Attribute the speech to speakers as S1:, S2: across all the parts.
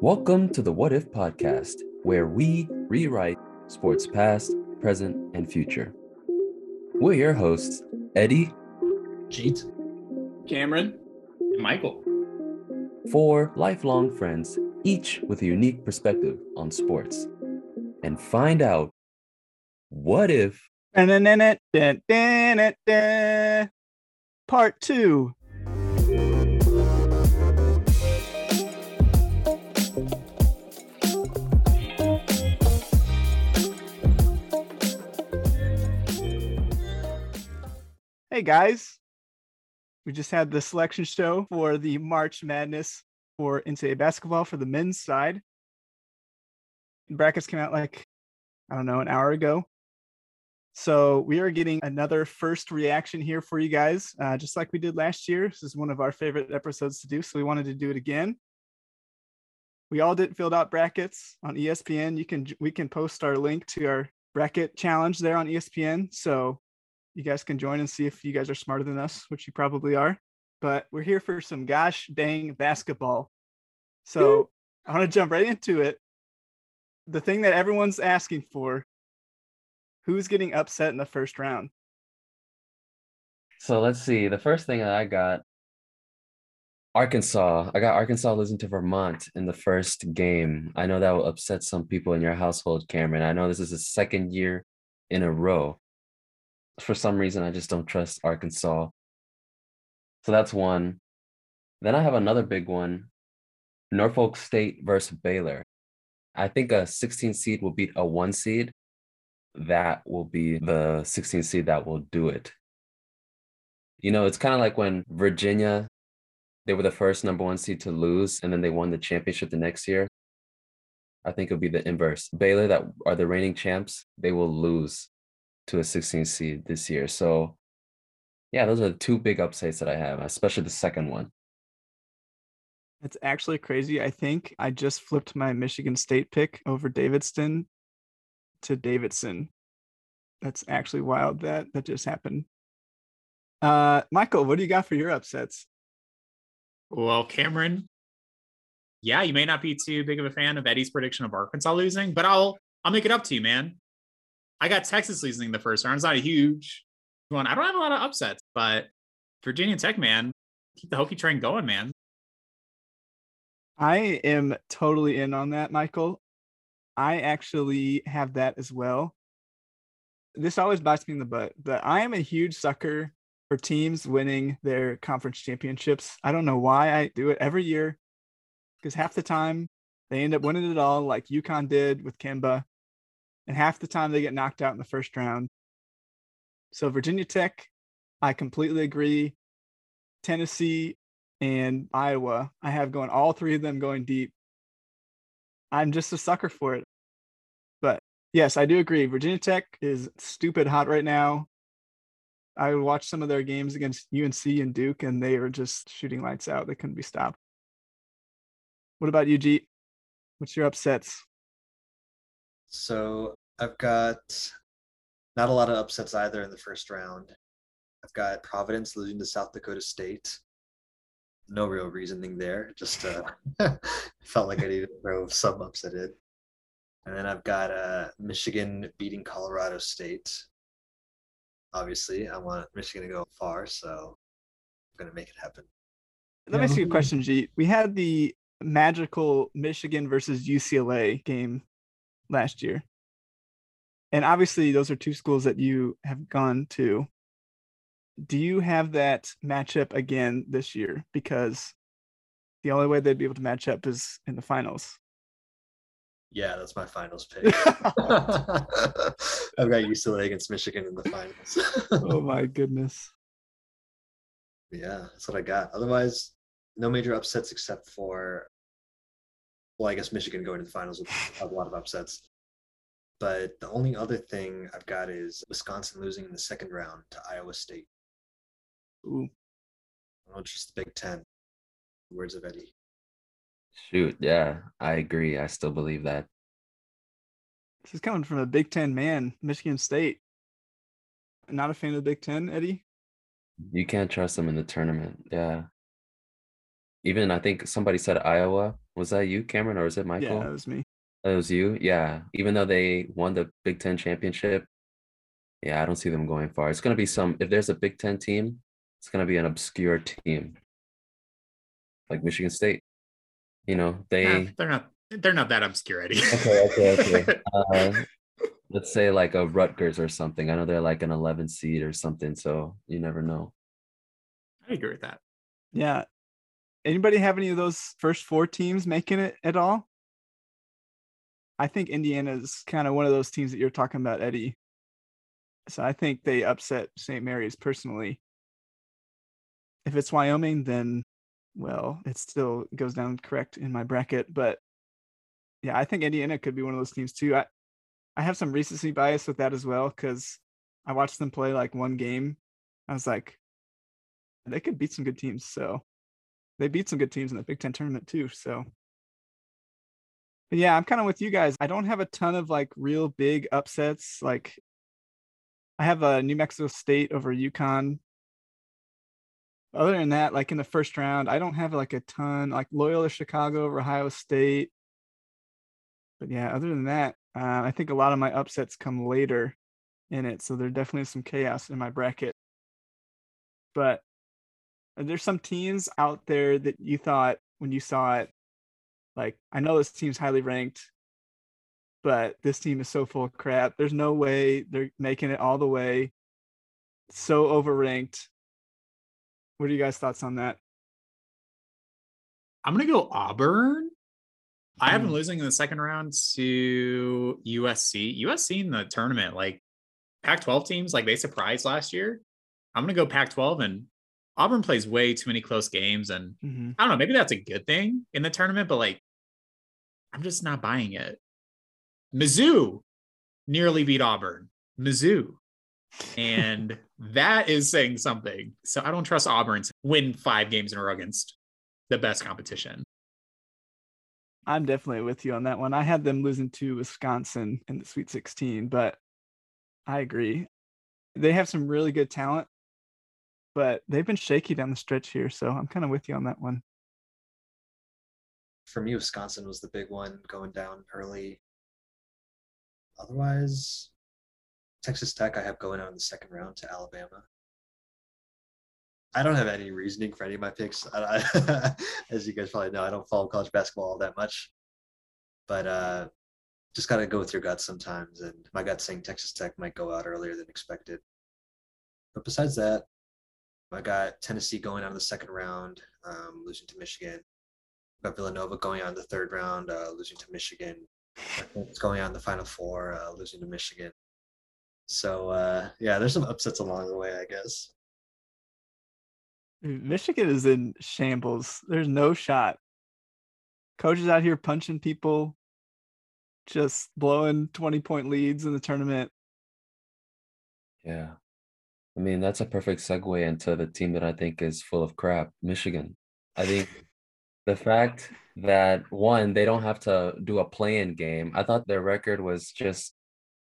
S1: Welcome to the What If podcast, where we rewrite sports past, present, and future. We're your hosts, Eddie,
S2: Jeet,
S3: Cameron,
S4: and Michael.
S1: four lifelong friends, each with a unique perspective on sports, and find out what if.
S2: Part two. Hey guys, we just had the selection show for the March Madness for NCAA basketball for the men's side. Brackets came out like, I don't know, an hour ago. So we are getting another first reaction here for you guys, uh, just like we did last year. This is one of our favorite episodes to do, so we wanted to do it again. We all did filled out brackets on ESPN. You can we can post our link to our bracket challenge there on ESPN, so you guys can join and see if you guys are smarter than us, which you probably are. But we're here for some gosh dang basketball. So I want to jump right into it. The thing that everyone's asking for who's getting upset in the first round?
S1: So let's see. The first thing that I got Arkansas. I got Arkansas losing to Vermont in the first game. I know that will upset some people in your household, Cameron. I know this is the second year in a row. For some reason, I just don't trust Arkansas. So that's one. Then I have another big one Norfolk State versus Baylor. I think a 16 seed will beat a one seed. That will be the 16 seed that will do it. You know, it's kind of like when Virginia, they were the first number one seed to lose, and then they won the championship the next year. I think it'll be the inverse. Baylor, that are the reigning champs, they will lose to a 16 seed this year. So, yeah, those are the two big upsets that I have, especially the second one.
S2: It's actually crazy. I think I just flipped my Michigan State pick over Davidson to Davidson. That's actually wild that that just happened. Uh Michael, what do you got for your upsets?
S4: Well, Cameron, yeah, you may not be too big of a fan of Eddie's prediction of Arkansas losing, but I'll I'll make it up to you, man. I got Texas losing the first round. It's not a huge one. I don't have a lot of upsets, but Virginia Tech, man, keep the Hokie train going, man.
S2: I am totally in on that, Michael. I actually have that as well. This always bites me in the butt, but I am a huge sucker for teams winning their conference championships. I don't know why I do it every year because half the time they end up winning it all, like UConn did with Kemba, and half the time they get knocked out in the first round. So, Virginia Tech, I completely agree. Tennessee and Iowa, I have going all three of them going deep. I'm just a sucker for it. But yes, I do agree. Virginia Tech is stupid hot right now. I watched some of their games against UNC and Duke, and they were just shooting lights out. They couldn't be stopped. What about you, Jeet? What's your upsets?
S3: So I've got not a lot of upsets either in the first round. I've got Providence losing to South Dakota State. No real reasoning there. Just uh, felt like I needed to throw some upset in. And then I've got uh, Michigan beating Colorado State. Obviously, I want Michigan to go far, so I'm gonna make it happen.
S2: Let me ask you a question, Jeet. We had the magical Michigan versus UCLA game last year. And obviously, those are two schools that you have gone to. Do you have that matchup again this year? Because the only way they'd be able to match up is in the finals.
S3: Yeah, that's my finals pick. I've got UCLA against Michigan in the finals.
S2: oh my goodness.
S3: Yeah, that's what I got. Otherwise, no major upsets except for, well, I guess Michigan going to the finals with a lot of upsets. But the only other thing I've got is Wisconsin losing in the second round to Iowa State.
S2: Ooh.
S3: I don't trust the Big Ten. Words of Eddie.
S1: Shoot, yeah, I agree. I still believe that.
S2: This is coming from a Big Ten man, Michigan State. Not a fan of the Big Ten, Eddie?
S1: You can't trust them in the tournament. Yeah. even I think somebody said Iowa. Was that you, Cameron, or was it Michael?
S2: Yeah, that was me.
S1: That was you. Yeah. Even though they won the Big Ten championship, yeah, I don't see them going far. It's gonna be some. If there's a Big Ten team, it's gonna be an obscure team, like Michigan State. You know, they.
S4: Eh, they're not. They're not that obscure, Eddie.
S1: Okay, okay, okay. uh, let's say like a Rutgers or something. I know they're like an 11 seed or something, so you never know.
S4: I agree with that.
S2: Yeah. Anybody have any of those first four teams making it at all? I think Indiana is kind of one of those teams that you're talking about, Eddie. So I think they upset St. Mary's personally. If it's Wyoming, then well, it still goes down correct in my bracket. But yeah, I think Indiana could be one of those teams too. I I have some recency bias with that as well because I watched them play like one game. I was like, they could beat some good teams. So they beat some good teams in the Big Ten tournament too. So, but yeah, I'm kind of with you guys. I don't have a ton of like real big upsets. Like, I have a New Mexico State over UConn. Other than that, like in the first round, I don't have like a ton. Like Loyola Chicago over Ohio State. But yeah, other than that, uh, I think a lot of my upsets come later in it. So there's definitely is some chaos in my bracket. But there's some teams out there that you thought when you saw it, like, I know this team's highly ranked, but this team is so full of crap. There's no way they're making it all the way. So overranked. What are you guys' thoughts on that?
S4: I'm gonna go Auburn. I have them
S2: Mm.
S4: losing in the second round to USC. USC in the tournament, like Pac-12 teams, like they surprised last year. I'm gonna go Pac-12, and Auburn plays way too many close games, and
S2: Mm-hmm.
S4: I don't know. Maybe that's a good thing in the tournament, but like, I'm just not buying it. Mizzou nearly beat Auburn. Mizzou. And that is saying something. So I don't trust Auburn to win five games in a row against the best competition.
S2: I'm definitely with you on that one. I had them losing to Wisconsin in the Sweet 16, but I agree. They have some really good talent, but they've been shaky down the stretch here. So I'm kind of with you on that one.
S3: For me, Wisconsin was the big one going down early. Otherwise, Texas Tech I have going out in the second round to Alabama. I don't have any reasoning for any of my picks. I, I, as you guys probably know, I don't follow college basketball all that much, but uh, just got to go with your gut sometimes. And my gut saying Texas Tech might go out earlier than expected. But besides that, I got Tennessee going out in the second round, um, losing to Michigan. Got Villanova going on the third round, uh, losing to Michigan. It's going on the final four, uh, losing to Michigan. So uh, yeah, there's some upsets along the way, I guess.
S2: Michigan is in shambles. There's no shot. Coaches out here punching people, just blowing 20 point leads in the tournament.
S1: Yeah. I mean, that's a perfect segue into the team that I think is full of crap, Michigan. I think the fact that one, they don't have to do a play-in game. I thought their record was just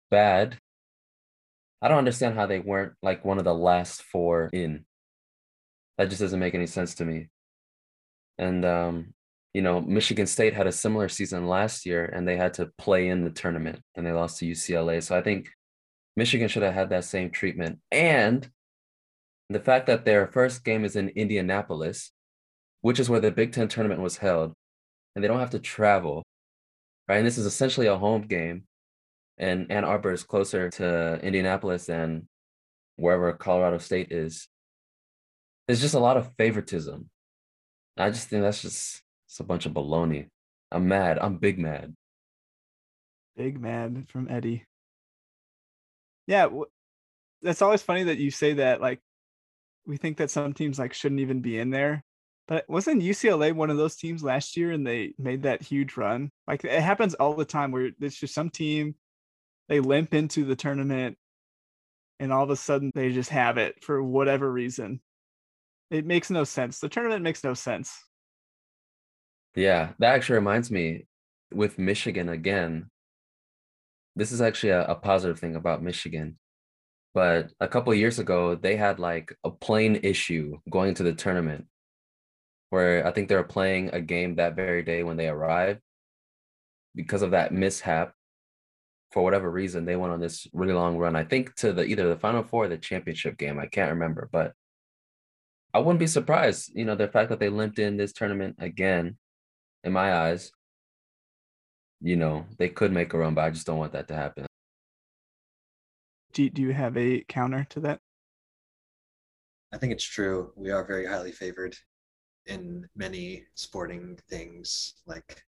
S1: bad. I don't understand how they weren't like one of the last four in. That just doesn't make any sense to me. And um, you know, Michigan State had a similar season last year and they had to play in the tournament and they lost to UCLA. So I think Michigan should have had that same treatment. And the fact that their first game is in Indianapolis, which is where the Big Ten tournament was held, and they don't have to travel, right? And this is essentially a home game. And Ann Arbor is closer to Indianapolis than wherever Colorado State is. There's just a lot of favoritism. I just think that's just it's a bunch of baloney. I'm mad. I'm big mad.
S2: Big mad from Eddie. Yeah, that's always funny that you say that. Like, we think that some teams like shouldn't even be in there, but wasn't UCLA one of those teams last year and they made that huge run? Like, it happens all the time where it's just some team they limp into the tournament, and all of a sudden they just have it for whatever reason. It makes no sense. The tournament makes no sense.
S1: Yeah, that actually reminds me with Michigan again. This is actually a, a positive thing about Michigan. But a couple years ago, they had like a plane issue going to the tournament. where I think they were playing a game that very day when they arrived. Because of that mishap, for whatever reason, they went on this really long run. I think to the either the final four or the championship game. I can't remember, but I wouldn't be surprised. You know, the fact that they limped in this tournament again, in my eyes, you know, they could make a run, but I just don't want that to happen.
S2: Do, do you have a counter to that?
S3: I think it's true. We are very highly favored in many sporting things. Like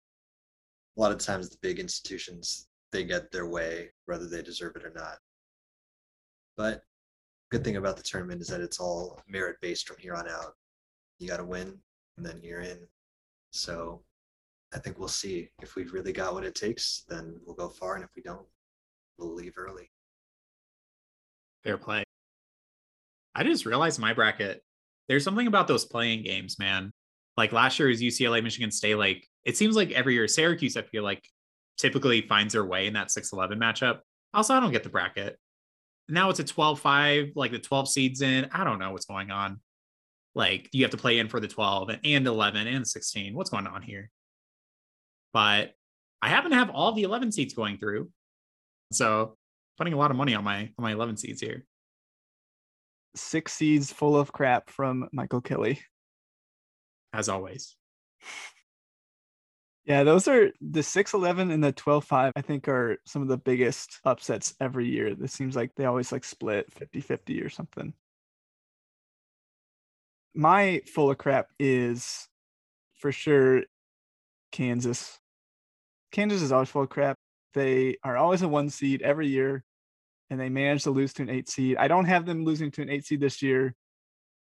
S3: a lot of times, the big institutions they get their way, whether they deserve it or not. But good thing about the tournament is that it's all merit based from here on out. You got to win, and then you're in. So I think we'll see if we've really got what it takes. Then we'll go far, and if we don't, we'll leave early.
S4: Fair play. I just realized my bracket. There's something about those play-in games, man. Like last year was UCLA, Michigan State. Like it seems like every year Syracuse, I feel like typically finds their way in that 6-11 matchup. Also, I don't get the bracket. Now it's a 12-5, like the 12 seeds in. I don't know what's going on. Like you have to play in for the 12 and 11 and 16. What's going on here? But I happen to have all the 11 seeds going through. So putting a lot of money on my on my 11 seeds here.
S2: Six seeds full of crap from Michael Kelly.
S4: As always.
S2: Yeah, those are the 611 and the 12-5, I think are some of the biggest upsets every year. This seems like they always like split 50-50 or something. My full of crap is for sure Kansas. Kansas is always full of crap. They are always a one seed every year, and they manage to lose to an eight seed. I don't have them losing to an eight seed this year.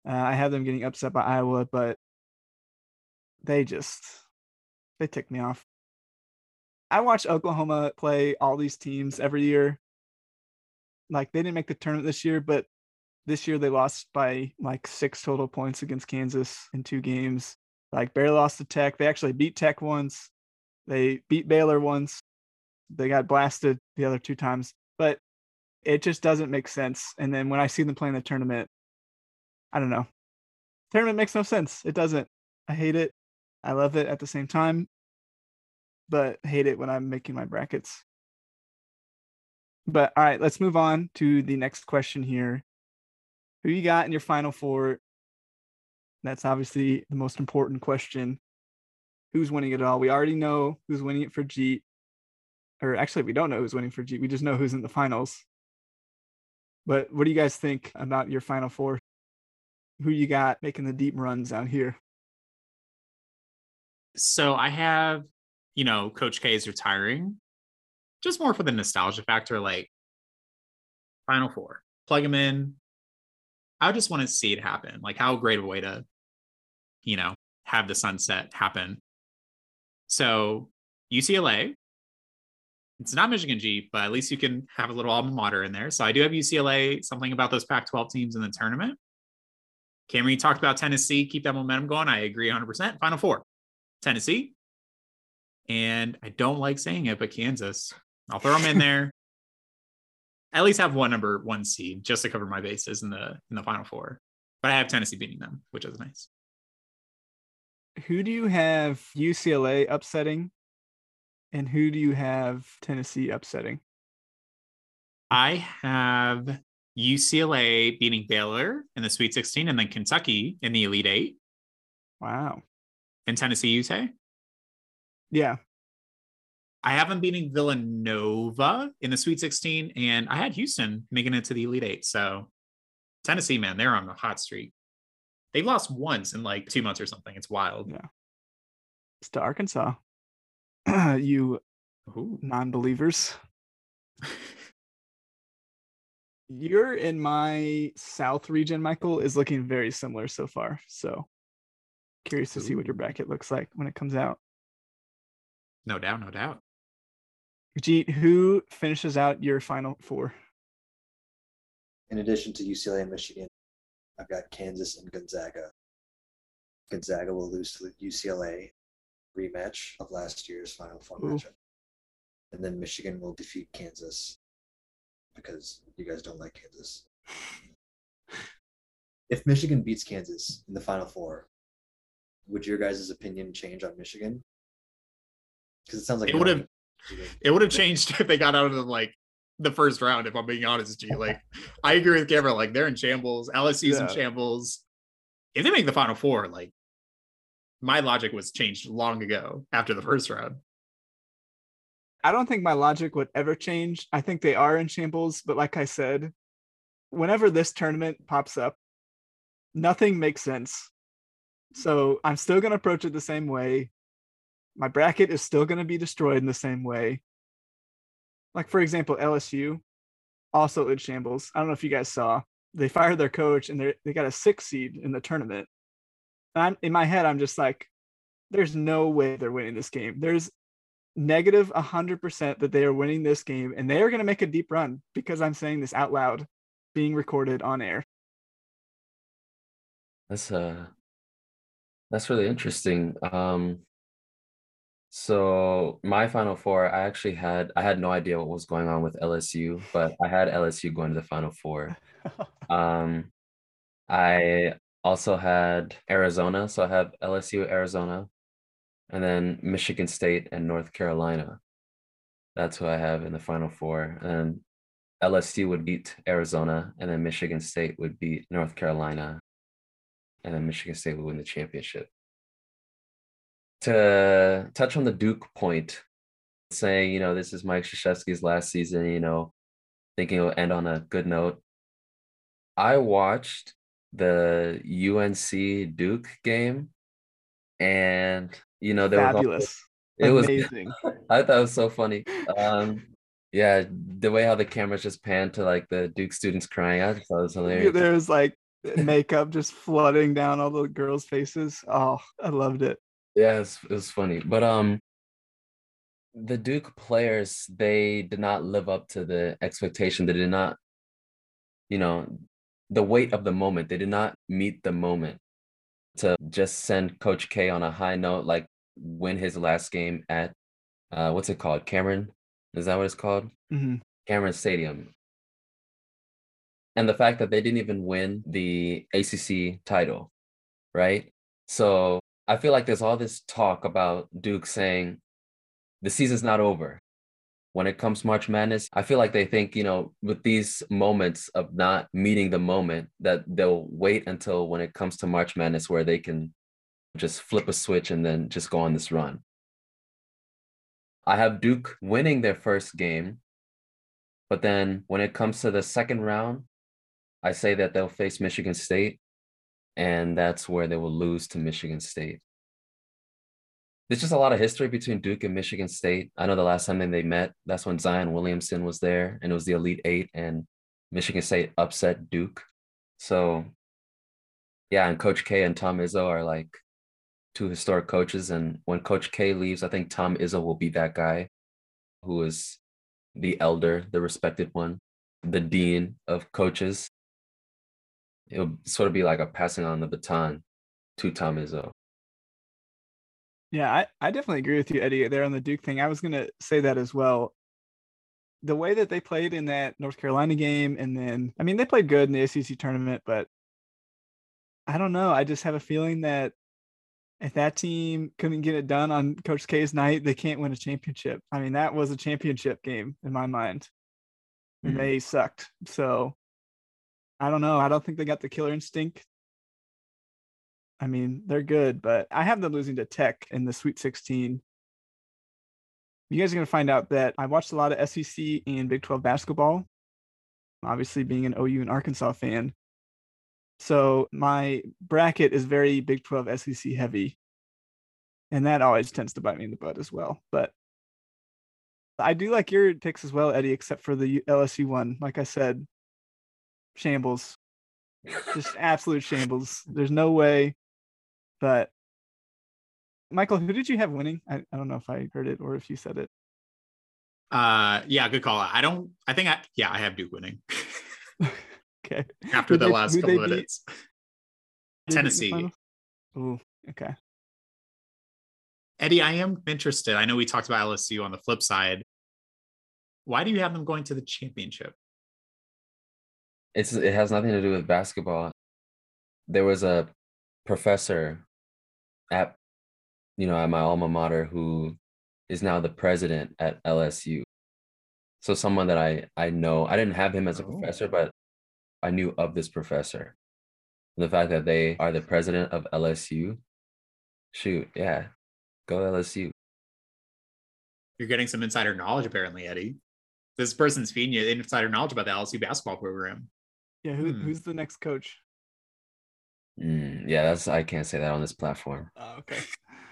S2: Uh, I have them getting upset by Iowa, but they just they tick me off. I watch Oklahoma play all these teams every year. Like they didn't make the tournament this year, but this year they lost by like six total points against Kansas in two games. Like barely lost to Tech. They actually beat Tech once. They beat Baylor once. They got blasted the other two times. But it just doesn't make sense. And then when I see them playing the tournament, I don't know. Tournament makes no sense. It doesn't. I hate it. I love it at the same time, but hate it when I'm making my brackets. But all right, let's move on to the next question here. Who you got in your final four? That's obviously the most important question. Who's winning it all? We already know who's winning it for Jeet. Or actually, we don't know who's winning for Jeet. We just know who's in the finals. But what do you guys think about your final four? Who you got making the deep runs out here?
S4: So I have, you know, Coach K is retiring, just more for the nostalgia factor. Like Final Four, plug him in. I just want to see it happen. Like how great a way to, you know, have the sunset happen. So UCLA, it's not Michigan G, but at least you can have a little alma mater in there. So I do have UCLA, something about those Pac 12 teams in the tournament. Cameron, you talked about Tennessee, keep that momentum going. I agree 100%. Final four. Tennessee. And I don't like saying it, but Kansas. I'll throw them in there. At least have one number one seed just to cover my bases in the in the final four. But I have Tennessee beating them, which is nice.
S2: Who do you have UCLA upsetting? And who do you have Tennessee upsetting?
S4: I have UCLA beating Baylor in the Sweet 16 and then Kentucky in the Elite Eight.
S2: Wow
S4: in Tennessee, you say?
S2: Yeah.
S4: I have them beating Villanova in the Sweet 16, and I had Houston making it to the Elite Eight. So Tennessee, man, they're on the hot streak. They've lost once in like two months or something. It's wild.
S2: Yeah. It's to Arkansas. you non believers. You're in my South region, Michael, is looking very similar so far. So Curious to Ooh. see what your bracket looks like when it comes out.
S4: No doubt, no doubt.
S2: Jeet, who finishes out your final four?
S3: In addition to UCLA and Michigan, I've got Kansas and Gonzaga. Gonzaga will lose to UCLA rematch of last year's Final Four Ooh. matchup. And then Michigan will defeat Kansas because you guys don't like Kansas. if Michigan beats Kansas in the Final Four, would your guys' opinion change on Michigan? Because it sounds like
S4: It would've- It would have changed if they got out of the, like the first round. If I'm being honest with you, like I agree with Cameron. Like they're in shambles. LSU's in shambles. If they make the final four, like my logic was changed long ago after the first round.
S2: I don't think my logic would ever change. I think they are in shambles, but like I said, whenever this tournament pops up, nothing makes sense. So I'm still going to approach it the same way. My bracket is still going to be destroyed in the same way. Like, for example, LSU, also in shambles. I don't know if you guys saw, they fired their coach and they they got a six seed in the tournament. And I'm in my head, I'm just like, there's no way they're winning this game. There's negative 100% that they are winning this game and they are going to make a deep run because I'm saying this out loud, being recorded on air.
S1: That's uh that's really interesting. Um so my final four, I actually had I had no idea what was going on with LSU, but I had LSU going to the final four. Um I also had Arizona, so I have LSU, Arizona, and then Michigan State and North Carolina. That's who I have in the final four. And LSU would beat Arizona, and then Michigan State would beat North Carolina, and then Michigan State would win the championship. To touch on the Duke point, saying, you know, this is Mike Krzyzewski's last season, you know, thinking it will end on a good note. I watched the UNC Duke game, and you know, there was
S2: Fabulous.
S1: it was
S2: Amazing.
S1: I thought it was so funny. Um, yeah, the way how the cameras just panned to like the Duke students crying, I just thought it was hilarious.
S2: there was like makeup just flooding down all the girls' faces. Oh, I loved it.
S1: Yeah, it was, funny. But um the Duke players, they did not live up to the expectation. They did not, you know, the weight of the moment. They did not meet the moment to just send Coach K on a high note, like win his last game at uh what's it called? Cameron? Is that what it's called?
S2: Mhm.
S1: Cameron Stadium. And the fact that they didn't even win the ACC title, right? So I feel like there's all this talk about Duke saying the season's not over. When it comes March Madness, I feel like they think, you know, with these moments of not meeting the moment, that they'll wait until when it comes to March Madness where they can just flip a switch and then just go on this run. I have Duke winning their first game, but then when it comes to the second round, I say that they'll face Michigan State, and that's where they will lose to Michigan State. There's just a lot of history between Duke and Michigan State. I know the last time they met, that's when Zion Williamson was there, and it was the Elite Eight, and Michigan State upset Duke. So, yeah, and Coach K and Tom Izzo are like two historic coaches. And when Coach K leaves, I think Tom Izzo will be that guy who is the elder, the respected one, the dean of coaches. It'll sort of be like a passing on the baton to Tom Izzo.
S2: Yeah, I, I definitely agree with you, Eddie, there on the Duke thing. I was going to say that as well. The way that they played in that North Carolina game, and then, I mean, they played good in the ACC tournament, but I don't know. I just have a feeling that if that team couldn't get it done on Coach K's night, they can't win a championship. I mean, that was a championship game in my mind, and
S1: Mhm.
S2: they sucked. So I don't know. I don't think they got the killer instinct. I mean, they're good, but I have them losing to Tech in the Sweet 16. You guys are going to find out that I watched a lot of SEC and Big 12 basketball, obviously being an OU and Arkansas fan. So my bracket is very Big 12 SEC heavy. And that always tends to bite me in the butt as well. But I do like your picks as well, Eddie, except for the LSU one. Like I said, shambles. Just absolute shambles. There's no way. But Michael, who did you have winning? I, I don't know if I heard it or if you said it.
S4: Uh, yeah, good call. I don't. I think I. Yeah, I have Duke winning
S2: Okay.
S4: after the
S2: they-
S4: last couple
S2: of
S4: minutes. Tennessee.
S2: Ooh, okay.
S4: Eddie, I am interested. I know we talked about LSU on the flip side. Why do you have them going to the championship?
S1: It's it has nothing to do with basketball. There was a professor at you know at my alma mater who is now the president at LSU. So someone that I I know I didn't have him as a
S4: Oh.
S1: professor, but I knew of this professor. And The fact that they are the president of LSU, shoot, yeah, go LSU.
S4: You're getting some insider knowledge, apparently, Eddie. This person's feeding you insider knowledge about the LSU basketball program.
S2: Yeah, who,
S4: Hmm.
S2: who's the next coach?
S1: Mm, yeah, that's I can't say that on this platform.
S2: Oh, okay.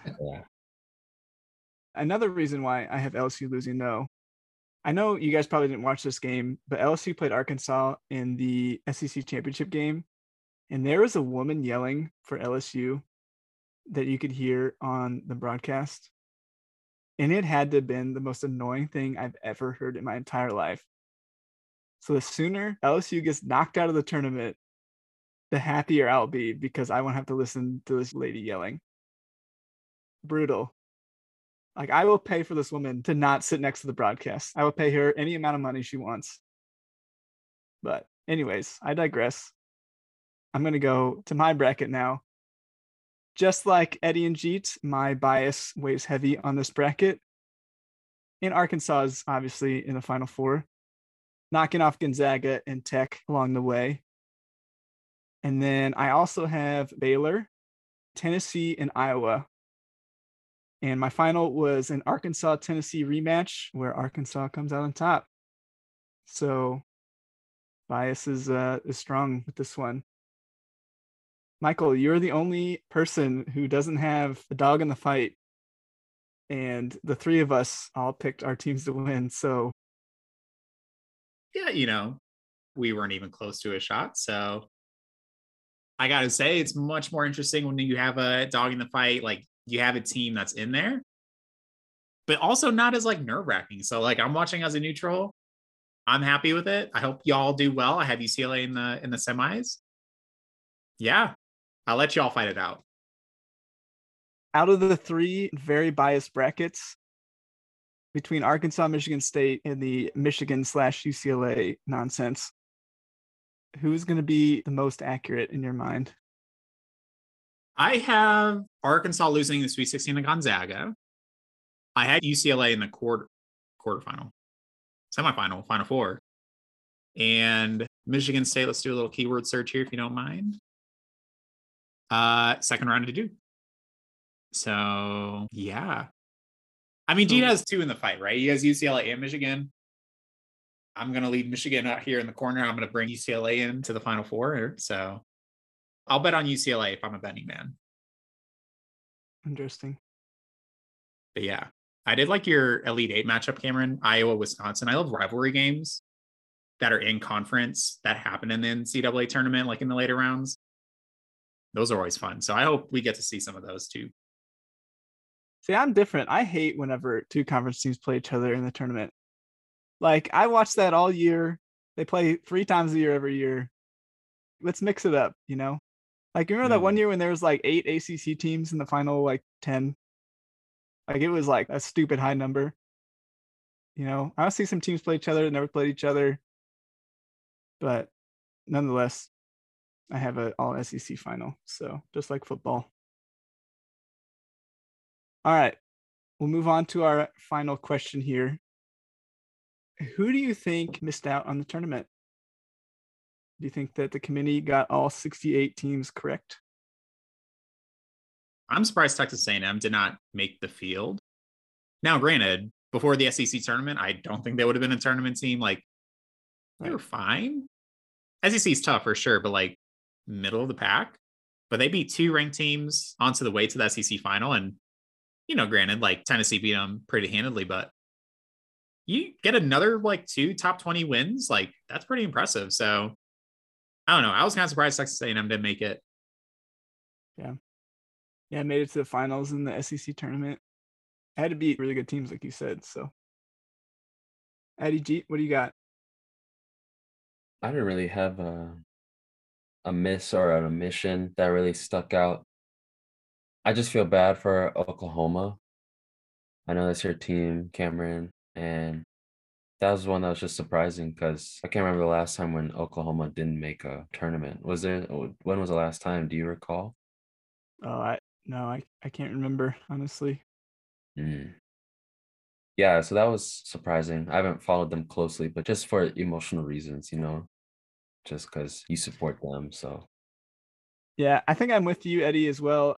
S1: Yeah.
S2: Another reason why I have LSU losing though, I know you guys probably didn't watch this game, but LSU played Arkansas in the SEC championship game, and there was a woman yelling for LSU that you could hear on the broadcast. And it had to have been the most annoying thing I've ever heard in my entire life. So the sooner LSU gets knocked out of the tournament, the happier I'll be because I won't have to listen to this lady yelling. Brutal. Like I will pay for this woman to not sit next to the broadcast. I will pay her any amount of money she wants. But anyways, I digress. I'm gonna go to my bracket now. Just like Eddie and Jeet, my bias weighs heavy on this bracket. And Arkansas is obviously in the final four, knocking off Gonzaga and Tech along the way. And then I also have Baylor, Tennessee, and Iowa. And my final was an Arkansas Tennessee rematch where Arkansas comes out on top. So bias is uh, is strong with this one. Michael, you're the only person who doesn't have a dog in the fight. And the three of us all picked our teams to win. So
S4: Yeah, you know, we weren't even close to a shot. So I got to say, it's much more interesting when you have a dog in the fight. Like you have a team that's in there, but also not as like nerve wracking. So, like, I'm watching as a neutral. I'm happy with it. I hope y'all do well. I have UCLA in the in the semis. Yeah, I'll let y'all fight it out.
S2: out of the three very biased brackets between Arkansas, Michigan State, and the Michigan slash UCLA nonsense, who's going to be the most accurate in your mind?
S4: I have Arkansas losing the Sweet 16 to Gonzaga. I had UCLA in the quarter quarterfinal, semifinal, final four. And Michigan State, let's do a little keyword search here if you don't mind. Uh second round to do. So yeah. I mean,
S2: Jeet
S4: has two in the fight, right? He has UCLA and Michigan. I'm gonna leave Michigan out here in the corner. I'm gonna bring UCLA into the final four. So I'll bet on UCLA if I'm a betting man.
S2: Interesting.
S4: But yeah, I did like your Elite Eight matchup, Cameron. Iowa, Wisconsin. I love rivalry games that are in conference that happen in the NCAA tournament, like in the later rounds. Those are always fun. So I hope we get to see some of those too.
S2: See, I'm different. I hate whenever two conference teams play each other in the tournament. Like, I watch that all year. They play three times a year every year. Let's mix it up, you know? Like, you remember that one
S1: Mm.
S2: year when there was like eight ACC teams in the final, like 10? Like, it was like a stupid high number. You know, I see some teams play each other that never played each other. But nonetheless, I have an all SEC final. So just like football. All right. We'll move on to our final question here. Who do you think missed out on the tournament? Do you think that the committee got all 68 teams correct?
S4: I'm surprised Texas A&M did not make the field. Now, granted, before the SEC tournament, I don't think they would have been a tournament team. Like they were fine. SEC is tough for sure, but like middle of the pack. But they beat two ranked teams onto the way to the SEC final, and you know, granted, like Tennessee beat them pretty handedly, but you get another like two top 20 wins, like that's pretty impressive. So I don't know. I was kind of surprised Texas A&M didn't make it.
S2: Yeah, Yeah. made it to the finals in the SEC tournament. I had to beat really good teams, like you said. So, Eddie G, what do you got?
S1: I didn't really have a a miss or an omission that really stuck out. I just feel bad for Oklahoma. I know that's your team, Cameron, and that was one that was just surprising because I can't remember the last time when Oklahoma didn't make a tournament. Was there? When was the last time? Do you recall?
S2: Oh, I, No, I, I can't remember, honestly.
S1: Mm. Yeah, so that was surprising. I haven't followed them closely, but just for emotional reasons, you know, just because you support them. So,
S2: Yeah, I think I'm with you, Eddie, as well.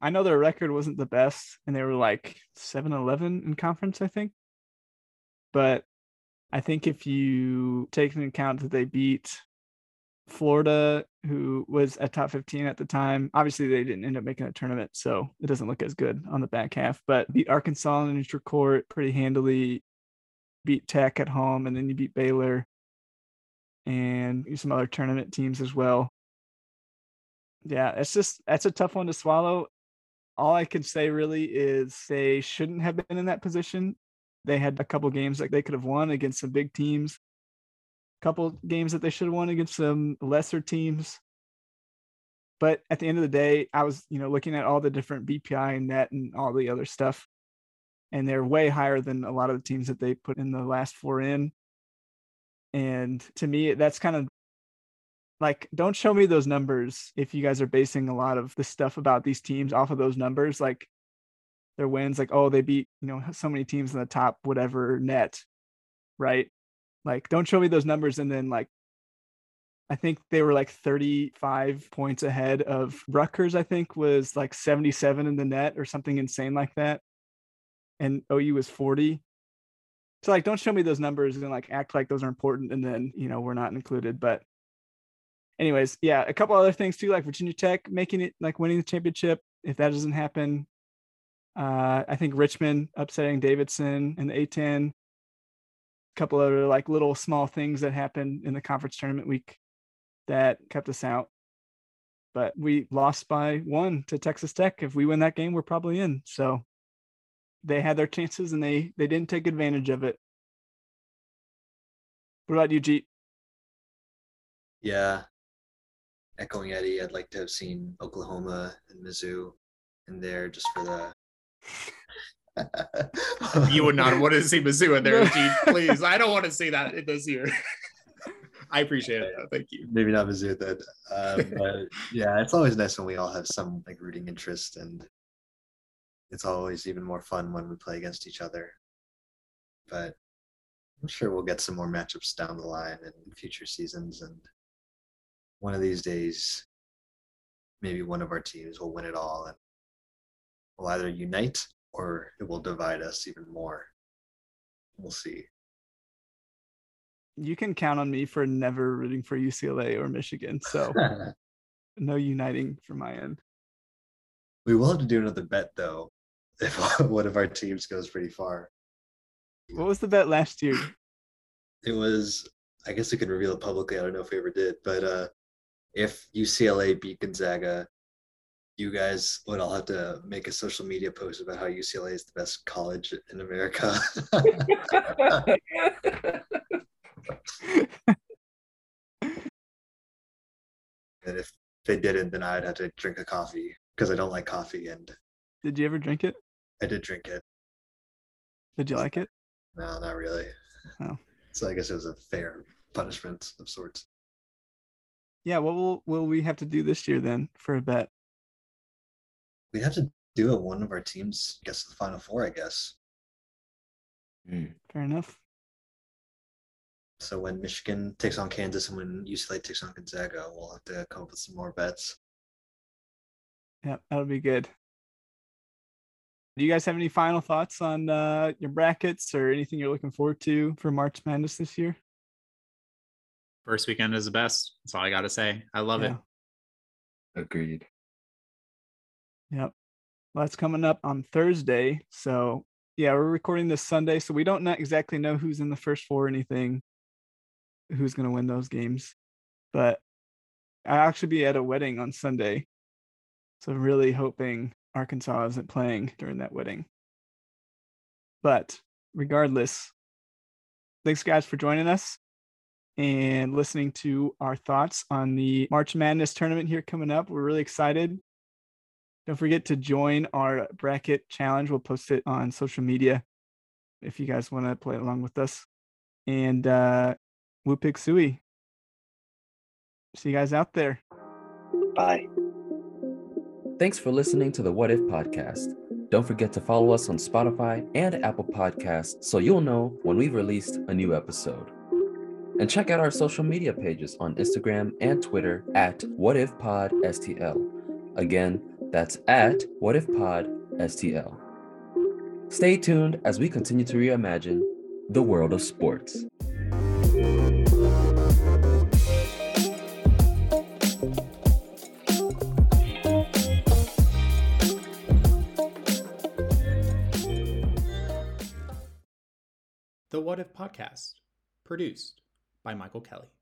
S2: I know their record wasn't the best, and they were like 7 11 in conference, I think. But I think if you take into account that they beat Florida, who was at top 15 at the time, obviously they didn't end up making a tournament, so it doesn't look as good on the back half, but beat Arkansas in neutral court pretty handily, beat Tech at home, and then you beat Baylor and some other tournament teams as well. Yeah, it's just that's a tough one to swallow. All I can say really is they shouldn't have been in that position. They had a couple games that they could have won against some big teams, a couple games that they should have won against some lesser teams. But at the end of the day, I was, you know, looking at all the different BPI and net and all the other stuff, and they're way higher than a lot of the teams that they put in the last four in. And to me, that's kind of like don't show me those numbers if you guys are basing a lot of the stuff about these teams off of those numbers. Like their wins like oh they beat you know so many teams in the top whatever net right? Like don't show me those numbers and then like i think they were like 35 points ahead of Rutgers i think was like 77 in the net or something insane like that. And OU was 40 so like don't show me those numbers and like act like those are important and then you know we're not included. But anyways, yeah, a couple other things too, like Virginia Tech making it like winning the championship. If that doesn't happen, uh, I think Richmond upsetting Davidson in the A10. A couple other like little small things that happened in the conference tournament week that kept us out. But we lost by one to Texas Tech. If we win that game, we're probably in. So they had their chances and they they didn't take advantage of it. What about you, Jeet?
S3: Yeah. Echoing Eddie, I'd like to have seen Oklahoma and Mizzou in there just for the.
S4: You would not want to see Mizzou in there, Jeet. Please, I don't want to see that this year. I appreciate it. Though. Thank you.
S3: Maybe not Mizzou then. Um, but yeah, it's always nice when we all have some like rooting interest, and it's always even more fun when we play against each other. But I'm sure we'll get some more matchups down the line in future seasons, and one of these days, maybe one of our teams will win it all, and we'll either unite or it will divide us even more. We'll see.
S2: You can count on me for never rooting for UCLA or Michigan. So no uniting from my end.
S3: we will have to do another bet though, if one of our teams goes pretty far.
S2: What was the bet last year?
S3: It was, I guess we could reveal it publicly. I don't know if we ever did, but uh, if UCLA beat Gonzaga, you guys would all have to make a social media post about how UCLA is the best college in America. and if they didn't, then I'd have to drink a coffee because I don't like coffee, and
S2: Did you ever drink it?
S3: I did drink it.
S2: Did you like it?
S3: No, not really.
S2: Oh.
S3: So I guess it was a fair punishment of sorts.
S2: Yeah. What will will we have to do this year then for a bet?
S3: We'd have to do it. One of our teams gets to the final four, I guess.
S1: Mm.
S2: Fair enough.
S3: So when Michigan takes on Kansas and when UCLA takes on Gonzaga, we'll have to come up with some more bets.
S2: Yeah, that'll be good. Do you guys have any final thoughts on uh, your brackets or anything you're looking forward to for March Madness this year?
S4: First weekend is the best. That's all I got to say. I love it.
S1: Agreed.
S2: Yep. Well, that's coming up on Thursday. So yeah, we're recording this Sunday, so we don't not exactly know who's in the first four or anything, who's gonna win those games. But I actually be at a wedding on Sunday. So I'm really hoping Arkansas isn't playing during that wedding. But regardless, thanks guys for joining us and listening to our thoughts on the March Madness tournament here coming up. We're really excited. Don't forget to join our bracket challenge. We'll post it on social media if you guys want to play along with us. And uh Woo Pig Sooie. See you guys out there.
S5: Bye.
S1: Thanks for listening to the What If podcast. Don't forget to follow us on Spotify and Apple Podcasts so you'll know when we've released a new episode. And check out our social media pages on Instagram and Twitter at WhatIfPodSTL. Again, that's at WhatIfPodSTL. Stay tuned as we continue to reimagine the world of sports.
S4: The What If Podcast, produced by Michael Kelly.